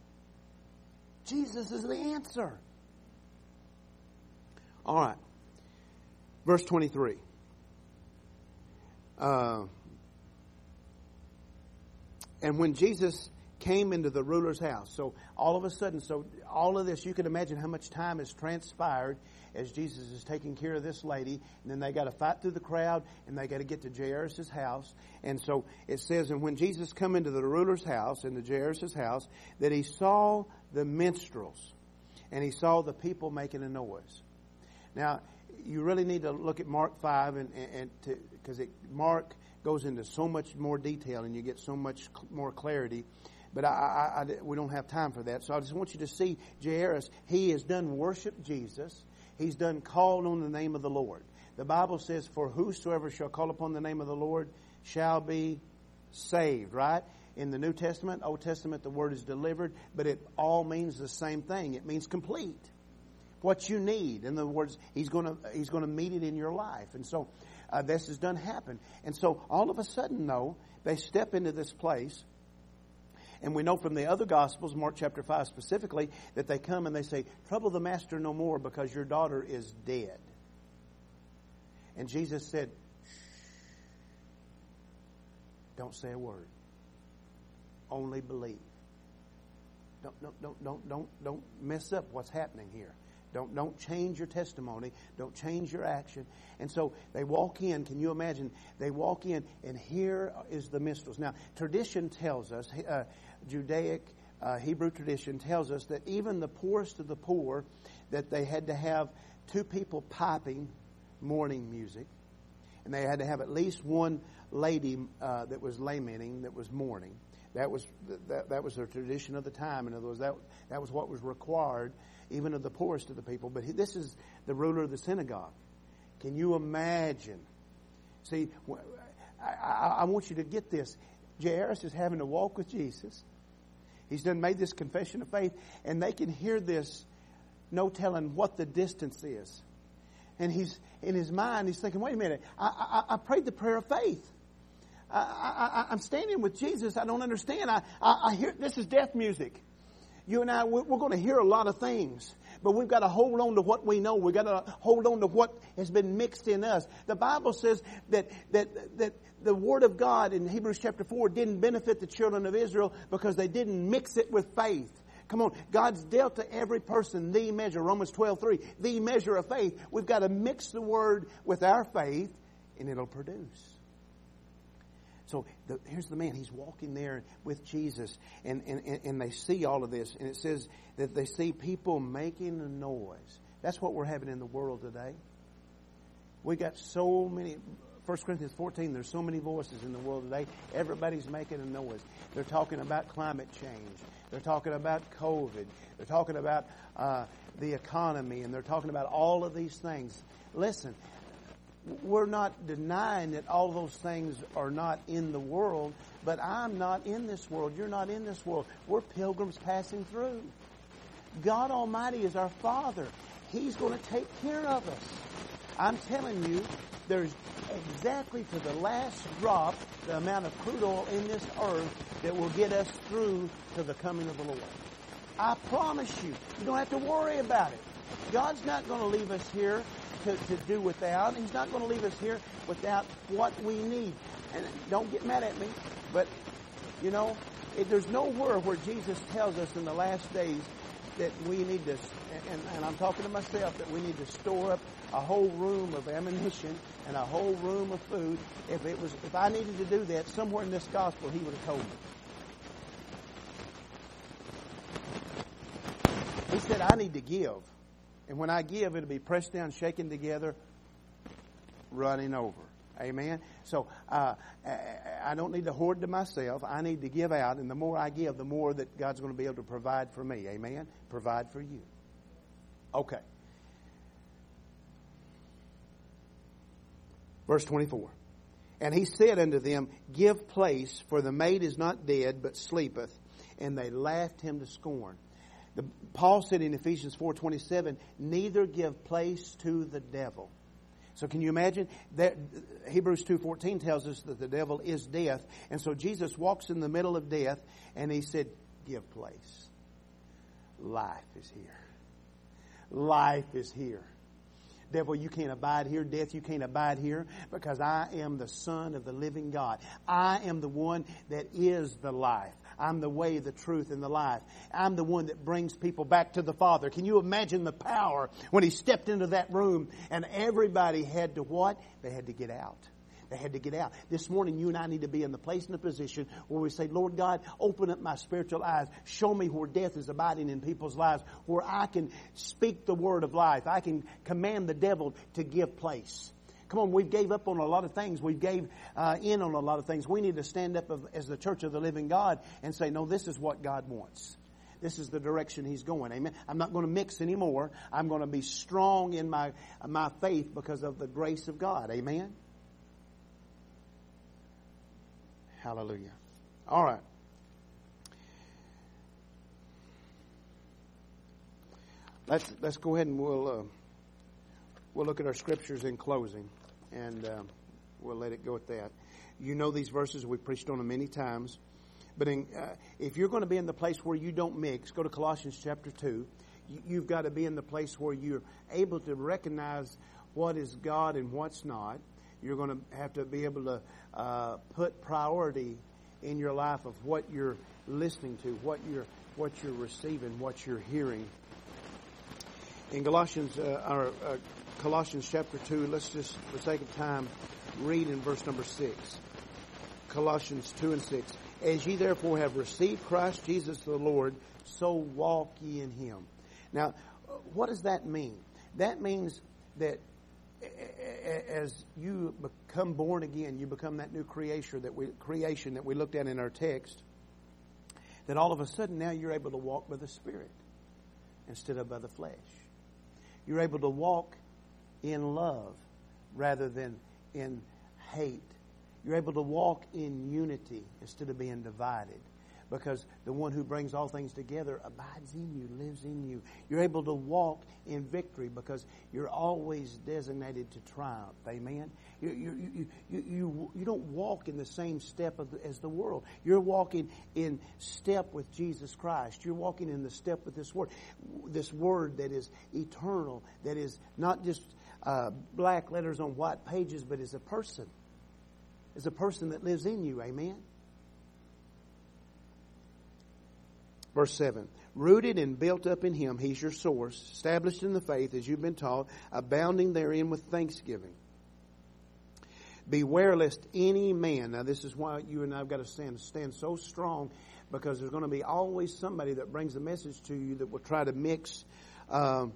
Jesus is the answer. All right. Verse 23. Uh, and when Jesus came into the ruler's house, so all of a sudden, so all of this, you can imagine how much time has transpired as Jesus is taking care of this lady, and then they got to fight through the crowd, and they got to get to Jairus' house. And so it says, and when Jesus come into the ruler's house, into Jairus' house, that he saw the minstrels, and he saw the people making a noise. Now, you really need to look at Mark 5 and, and because Mark goes into so much more detail and you get so much more clarity. But I, I, I, we don't have time for that. So I just want you to see Jairus. He has done worship Jesus. He's done called on the name of the Lord. The Bible says, For whosoever shall call upon the name of the Lord shall be saved, right? In the New Testament, Old Testament, the word is delivered, but it all means the same thing. It means complete. What you need. In other words, He's going to, he's going to meet it in your life. And so, uh, this has done happen. And so, all of a sudden, though, they step into this place and we know from the other Gospels, Mark chapter 5 specifically, that they come and they say, Trouble the master no more because your daughter is dead. And Jesus said. Don't say a word. Only believe. Don't, don't, don't, don't, don't, don't mess up what's happening here. Don't, don't change your testimony. Don't change your action. And so they walk in. Can you imagine? They walk in, and here is the minstrels. Now, tradition tells us, uh, Judaic uh, Hebrew tradition tells us that even the poorest of the poor, that they had to have two people piping mourning music, and they had to have at least one lady uh, that was lamenting, that was mourning. That was that, that was the tradition of the time. In other words, that that was what was required, even of the poorest of the people. But he, this is the ruler of the synagogue. Can you imagine? See, I, I, I want you to get this. Jairus is having to walk with Jesus. He's done made this confession of faith, and they can hear this, no telling what the distance is. And he's in his mind, he's thinking, wait a minute, I, I, I prayed the prayer of faith. I, am standing with Jesus. I don't understand. I, I, hear this is death music. You and I, we're, we're going to hear a lot of things, but we've got to hold on to what we know. We've got to hold on to what has been mixed in us. The Bible says that that that the Word of God in Hebrews chapter 4 didn't benefit the children of Israel because they didn't mix it with faith. Come on, God's dealt to every person the measure, Romans 12, 3, the measure of faith. We've got to mix the Word with our faith and it'll produce. So the, here's the man. He's walking there with Jesus, and, and, and they see all of this. And it says that they see people making a noise. That's what we're having in the world today. We got so many 1 Corinthians 14, there's so many voices in the world today. Everybody's making a noise. They're talking about climate change. They're talking about COVID. They're talking about uh, the economy, and they're talking about all of these things. Listen, we're not denying that all those things are not in the world, but I'm not in this world. You're not in this world. We're pilgrims passing through. God Almighty is our Father. He's going to take care of us. I'm telling you, there's exactly to the last drop the amount of crude oil in this earth that will get us through to the coming of the Lord. I promise you, you don't have to worry about it. God's not going to leave us here to, to do without. He's not going to leave us here without what we need. And don't get mad at me, but, you know, it, there's nowhere where Jesus tells us in the last days that we need to, and, and I'm talking to myself, that we need to store up a whole room of ammunition and a whole room of food. If it was, if I needed to do that, somewhere in this gospel, he would have told me. He said, I need to give. And when I give, it'll be pressed down, shaken together, running over. Amen. So uh, I don't need to hoard to myself. I need to give out, and the more I give, the more that God's going to be able to provide for me. Amen. Provide for you. Okay. Verse 24. And he said unto them, Give place, for the maid is not dead, but sleepeth. And they laughed him to scorn. The, Paul said in Ephesians 4.27, Neither give place to the devil. So can you imagine that Hebrews 2:14 tells us that the devil is death. And so Jesus walks in the middle of death and he said, "Give place. Life is here. Life is here." Devil, you can't abide here. Death, you can't abide here because I am the Son of the living God. I am the one that is the life. I'm the way, the truth, and the life. I'm the one that brings people back to the Father. Can you imagine the power when he stepped into that room and everybody had to what? They had to get out. They had to get out. This morning, you and I need to be in the place and the position where we say, Lord God, open up my spiritual eyes. Show me where death is abiding in people's lives, where I can speak the word of life. I can command the devil to give place. Come on, we've gave up on a lot of things. We've gave uh, in on a lot of things. We need to stand up as the church of the living God and say, no, this is what God wants. This is the direction He's going. Amen. I'm not going to mix anymore. I'm going to be strong in my, my faith because of the grace of God. Amen. Hallelujah. All right. Let's let's go ahead and we'll uh, we'll look at our scriptures in closing, and uh, we'll let it go at that. You know these verses; we've preached on them many times. But in, uh, if you're going to be in the place where you don't mix, go to Colossians chapter two. You've got to be in the place where you're able to recognize what is God and what's not. You're going to have to be able to uh, put priority in your life of what you're listening to, what you're what you're receiving, what you're hearing. In Galatians, uh, uh, Colossians chapter two, let's just, for sake of time, read in verse number six. Colossians two and six. As ye therefore have received Christ Jesus the Lord, so walk ye in Him. Now, what does that mean? That means that as you become born again, you become that new creation that we creation that we looked at in our text. that all of a sudden now you're able to walk by the Spirit instead of by the flesh. You're able to walk in love rather than in hate. You're able to walk in unity instead of being divided because the one who brings all things together abides in you, lives in you. You're able to walk in victory because you're always designated to triumph. Amen. You, you, you, you, you, you don't walk in the same step the, as the world. You're walking in step with Jesus Christ. You're walking in the step with this word, this word that is eternal, that is not just uh, black letters on white pages, but is a person. Is a person that lives in you. Amen. Verse 7 Rooted and built up in Him, He's your source, established in the faith as you've been taught, abounding therein with thanksgiving. Beware lest any man, now this is why you and I have got to stand, stand so strong because there's going to be always somebody that brings a message to you that will try to mix uh,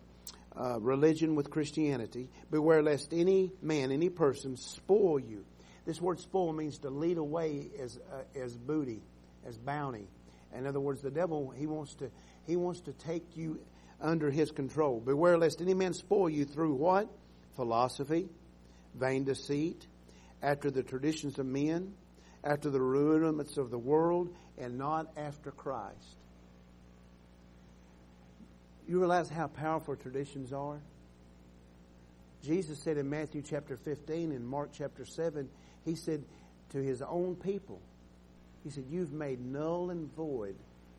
uh, religion with Christianity. Beware lest any man, any person spoil you. This word spoil means to lead away as, uh, as booty, as bounty. In other words, the devil, he wants to, he wants to take you under his control. Beware lest any man spoil you through what? Philosophy, vain deceit, after the traditions of men, after the rudiments of the world, and not after Christ. You realize how powerful traditions are? Jesus said in Matthew chapter 15 and Mark chapter 7, he said to his own people, he said, You've made null and void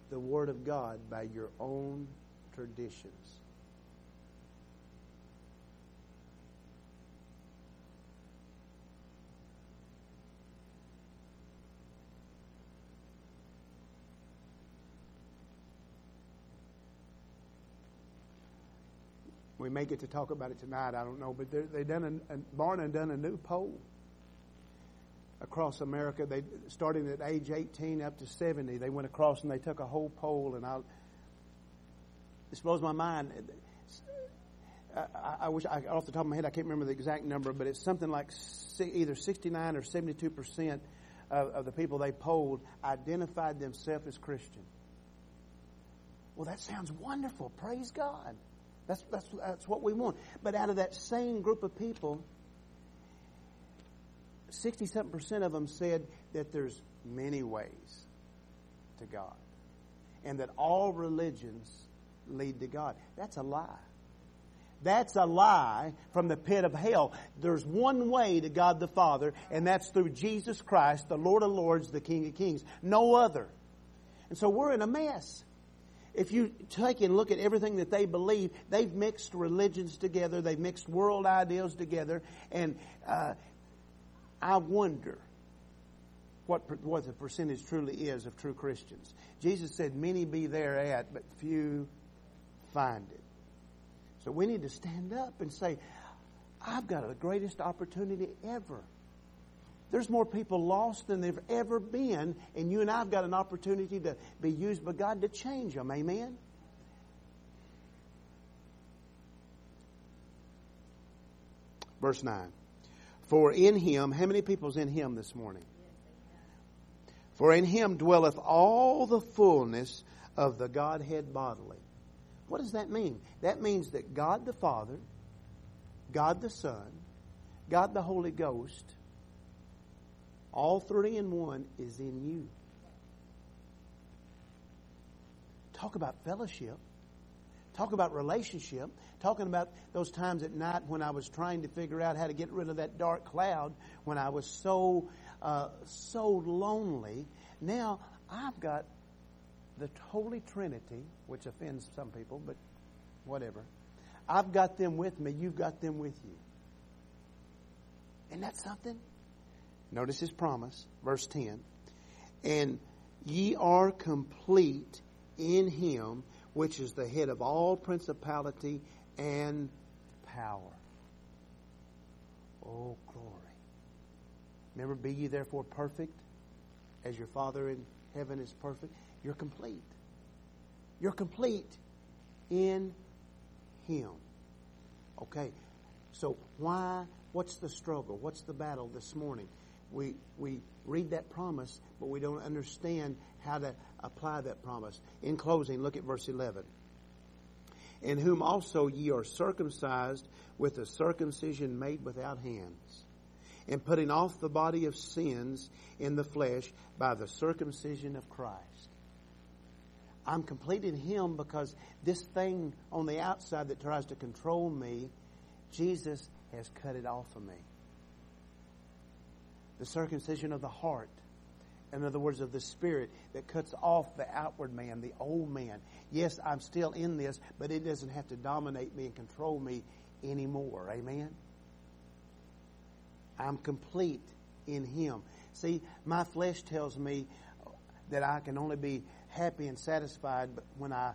the Word of God by your own traditions. We may get to talk about it tonight. I don't know, but they done a, Barna done a new poll across America. They starting at age 18 up to 70. They went across and they took a whole poll, and I this blows my mind. I, I, wish I, off the top of my head I can't remember the exact number, but it's something like either 69 or 72 percent of the people they polled identified themselves as Christian. Well, that sounds wonderful. Praise God. That's, that's, that's what we want. But out of that same group of people, 67 percent of them said that there's many ways to God and that all religions lead to God. That's a lie. That's a lie from the pit of hell. There's one way to God the Father, and that's through Jesus Christ, the Lord of Lords, the King of Kings. No other. And so we're in a mess. If you take and look at everything that they believe, they've mixed religions together, they've mixed world ideals together, and uh, I wonder what, what the percentage truly is of true Christians. Jesus said, Many be thereat, but few find it. So we need to stand up and say, I've got the greatest opportunity ever. There's more people lost than there've ever been, and you and I've got an opportunity to be used by God to change them. Amen? Verse 9. For in him, how many people's in him this morning? For in him dwelleth all the fullness of the Godhead bodily. What does that mean? That means that God the Father, God the Son, God the Holy Ghost, all three in one is in you. Talk about fellowship. Talk about relationship. Talking about those times at night when I was trying to figure out how to get rid of that dark cloud, when I was so, uh, so lonely. Now I've got the Holy Trinity, which offends some people, but whatever. I've got them with me. You've got them with you. Isn't that something? Notice his promise, verse 10. And ye are complete in him which is the head of all principality and power. Oh, glory. Remember, be ye therefore perfect as your Father in heaven is perfect. You're complete. You're complete in Him. Okay, so why, what's the struggle? What's the battle this morning? We, we read that promise, but we don't understand how to apply that promise. In closing, look at verse 11. In whom also ye are circumcised with a circumcision made without hands, and putting off the body of sins in the flesh by the circumcision of Christ. I'm complete in Him because this thing on the outside that tries to control me, Jesus has cut it off of me. The circumcision of the heart, in other words, of the spirit that cuts off the outward man, the old man. Yes, I'm still in this, but it doesn't have to dominate me and control me anymore. Amen? I'm complete in Him. See, my flesh tells me that I can only be happy and satisfied when I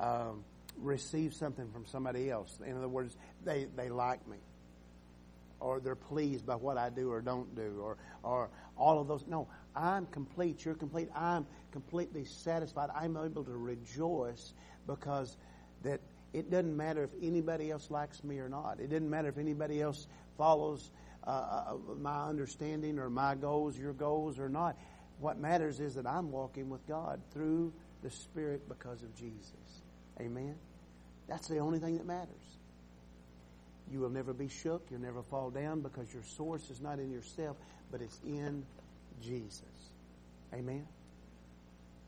um, receive something from somebody else. In other words, they, they like me. Or they're pleased by what I do or don't do, or, or all of those. No, I'm complete. You're complete. I'm completely satisfied. I'm able to rejoice because that it doesn't matter if anybody else likes me or not. It doesn't matter if anybody else follows uh, uh my understanding or my goals, your goals or not. What matters is that I'm walking with God through the Spirit because of Jesus. Amen? That's the only thing that matters. You will never be shook. You'll never fall down because your source is not in yourself, but it's in Jesus. Amen?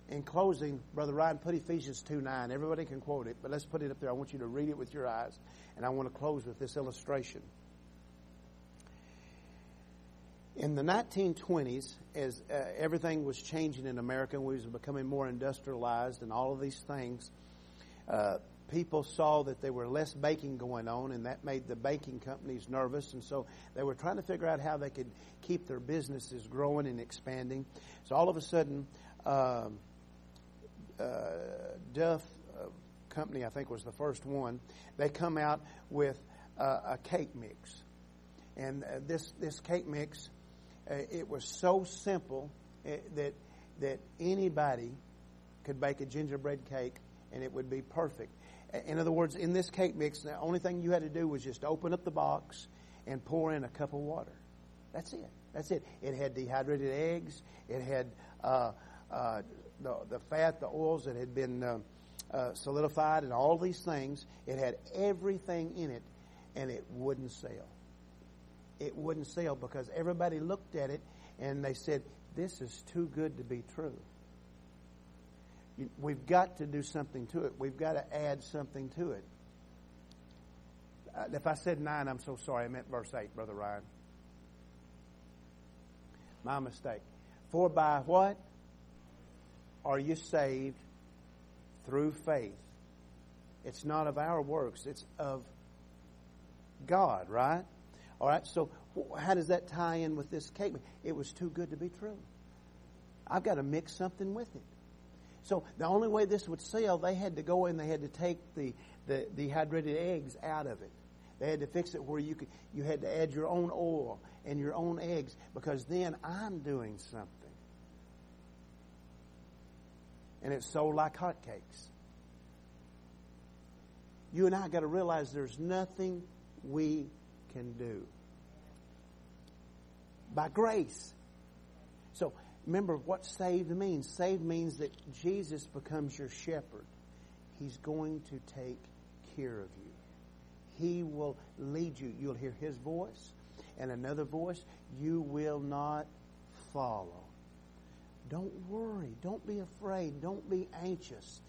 In closing, Brother Ryan, put Ephesians 2 9. Everybody can quote it, but let's put it up there. I want you to read it with your eyes. And I want to close with this illustration in the 1920s, as uh, everything was changing in America, we was becoming more industrialized and all of these things, uh, people saw that there were less baking going on, and that made the baking companies nervous, and so they were trying to figure out how they could keep their businesses growing and expanding. So all of a sudden, um, uh, Duff uh, Company, I think, was the first one. They come out with uh, a cake mix, and uh, this this cake mix uh, it was so simple uh, that that anybody could bake a gingerbread cake and it would be perfect. In other words, in this cake mix, the only thing you had to do was just open up the box and pour in a cup of water. That's it. That's it. It had dehydrated eggs. It had uh, uh, the, the fat, the oils that had been uh, uh solidified, and all these things. It had everything in it, and it wouldn't sell it wouldn't sell because everybody looked at it and they said, This is too good to be true. We've got to do something to it. We've got to add something to it. Uh, if I said 9, I'm so sorry. I meant verse 8, Brother Ryan. My mistake. For by what are you saved? Through faith. It's not of our works, it's of God, right? All right, so how does that tie in with this cake? It was too good to be true. I've got to mix something with it. So the only way this would sell, they had to go in, they had to take the, the dehydrated eggs out of it. They had to fix it where you could you had to add your own oil and your own eggs because then I'm doing something. And it's sold like hotcakes. You and I got to realize there's nothing we can do. By grace. So remember what saved means. Saved means that Jesus becomes your shepherd. He's going to take care of you. He will lead you. You'll hear His voice and another voice. You will not follow. Don't worry. Don't be afraid. Don't be anxious.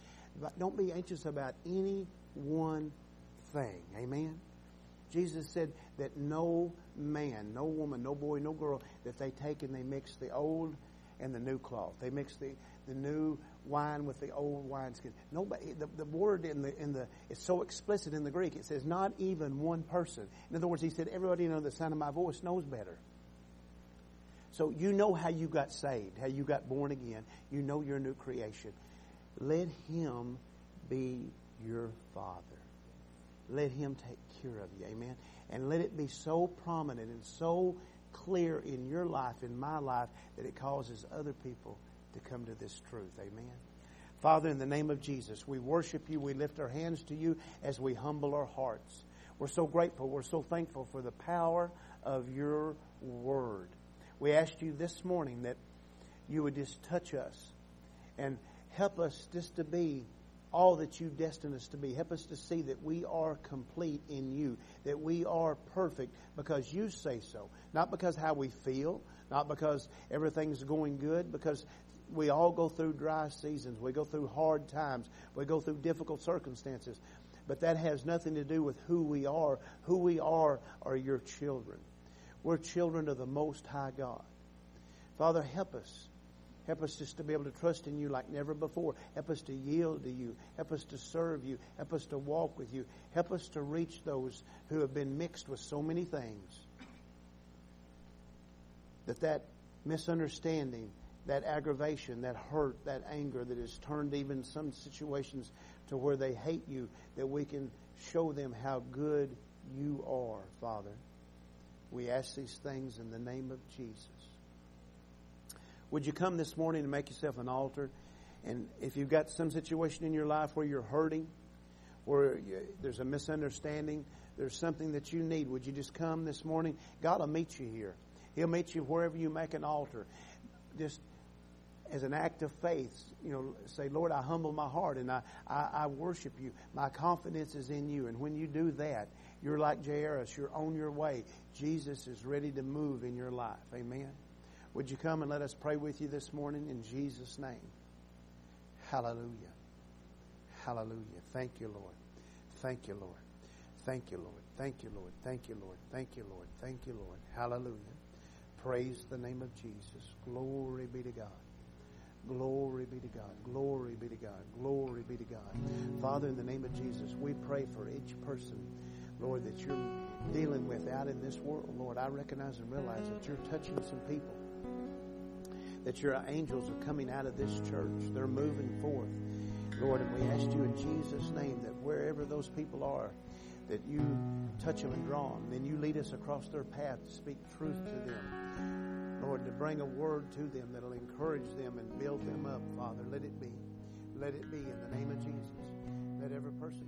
Don't be anxious about any one thing. Amen? Jesus said that no man, no woman, no boy, no girl, that they take and they mix the old and the new cloth. They mix the, the new wine with the old wineskin. Nobody, the, the word in the, in the, it's so explicit in the Greek. It says not even one person. In other words, he said everybody under the sound of my voice knows better. So you know how you got saved, how you got born again. You know you're a new creation. Let him be your father. Let him take care of you. Amen. And let it be so prominent and so clear in your life, in my life, that it causes other people to come to this truth. Amen. Father, in the name of Jesus, we worship you. We lift our hands to you as we humble our hearts. We're so grateful. We're so thankful for the power of your word. We asked you this morning that you would just touch us and help us just to be all that you've destined us to be. Help us to see that we are complete in you, that we are perfect because you say so. Not because how we feel, not because everything's going good, because we all go through dry seasons. We go through hard times. We go through difficult circumstances. But that has nothing to do with who we are. Who we are are your children. We're children of the Most High God. Father, help us. Help us just to be able to trust in you like never before. Help us to yield to you. Help us to serve you. Help us to walk with you. Help us to reach those who have been mixed with so many things. That that misunderstanding, that aggravation, that hurt, that anger that has turned even some situations to where they hate you, that we can show them how good you are, Father. We ask these things in the name of Jesus. Would you come this morning and make yourself an altar? And if you've got some situation in your life where you're hurting, where you, there's a misunderstanding, there's something that you need, would you just come this morning? God will meet you here. He'll meet you wherever you make an altar. Just as an act of faith, you know, say, Lord, I humble my heart and I, I, I worship you. My confidence is in you. And when you do that, you're like Jairus. You're on your way. Jesus is ready to move in your life. Amen. Would you come and let us pray with you this morning in Jesus' name? Hallelujah. Hallelujah. Thank you, Lord. Thank you, Lord. Thank you, Lord. Thank you, Lord. Thank you, Lord. Thank you, Lord. Thank you, Lord. Hallelujah. Praise the name of Jesus. Glory be to God. Glory be to God. Glory be to God. Glory be to God. Father, in the name of Jesus, we pray for each person Lord, that you're dealing with out in this world. Lord, I recognize and realize that you're touching some people. That your angels are coming out of this church. They're moving forth. Lord, and we ask you in Jesus' name that wherever those people are, that you touch them and draw them. Then you lead us across their path to speak truth to them. Lord, to bring a word to them that'll encourage them and build them up, Father. Let it be. Let it be in the name of Jesus. Let every person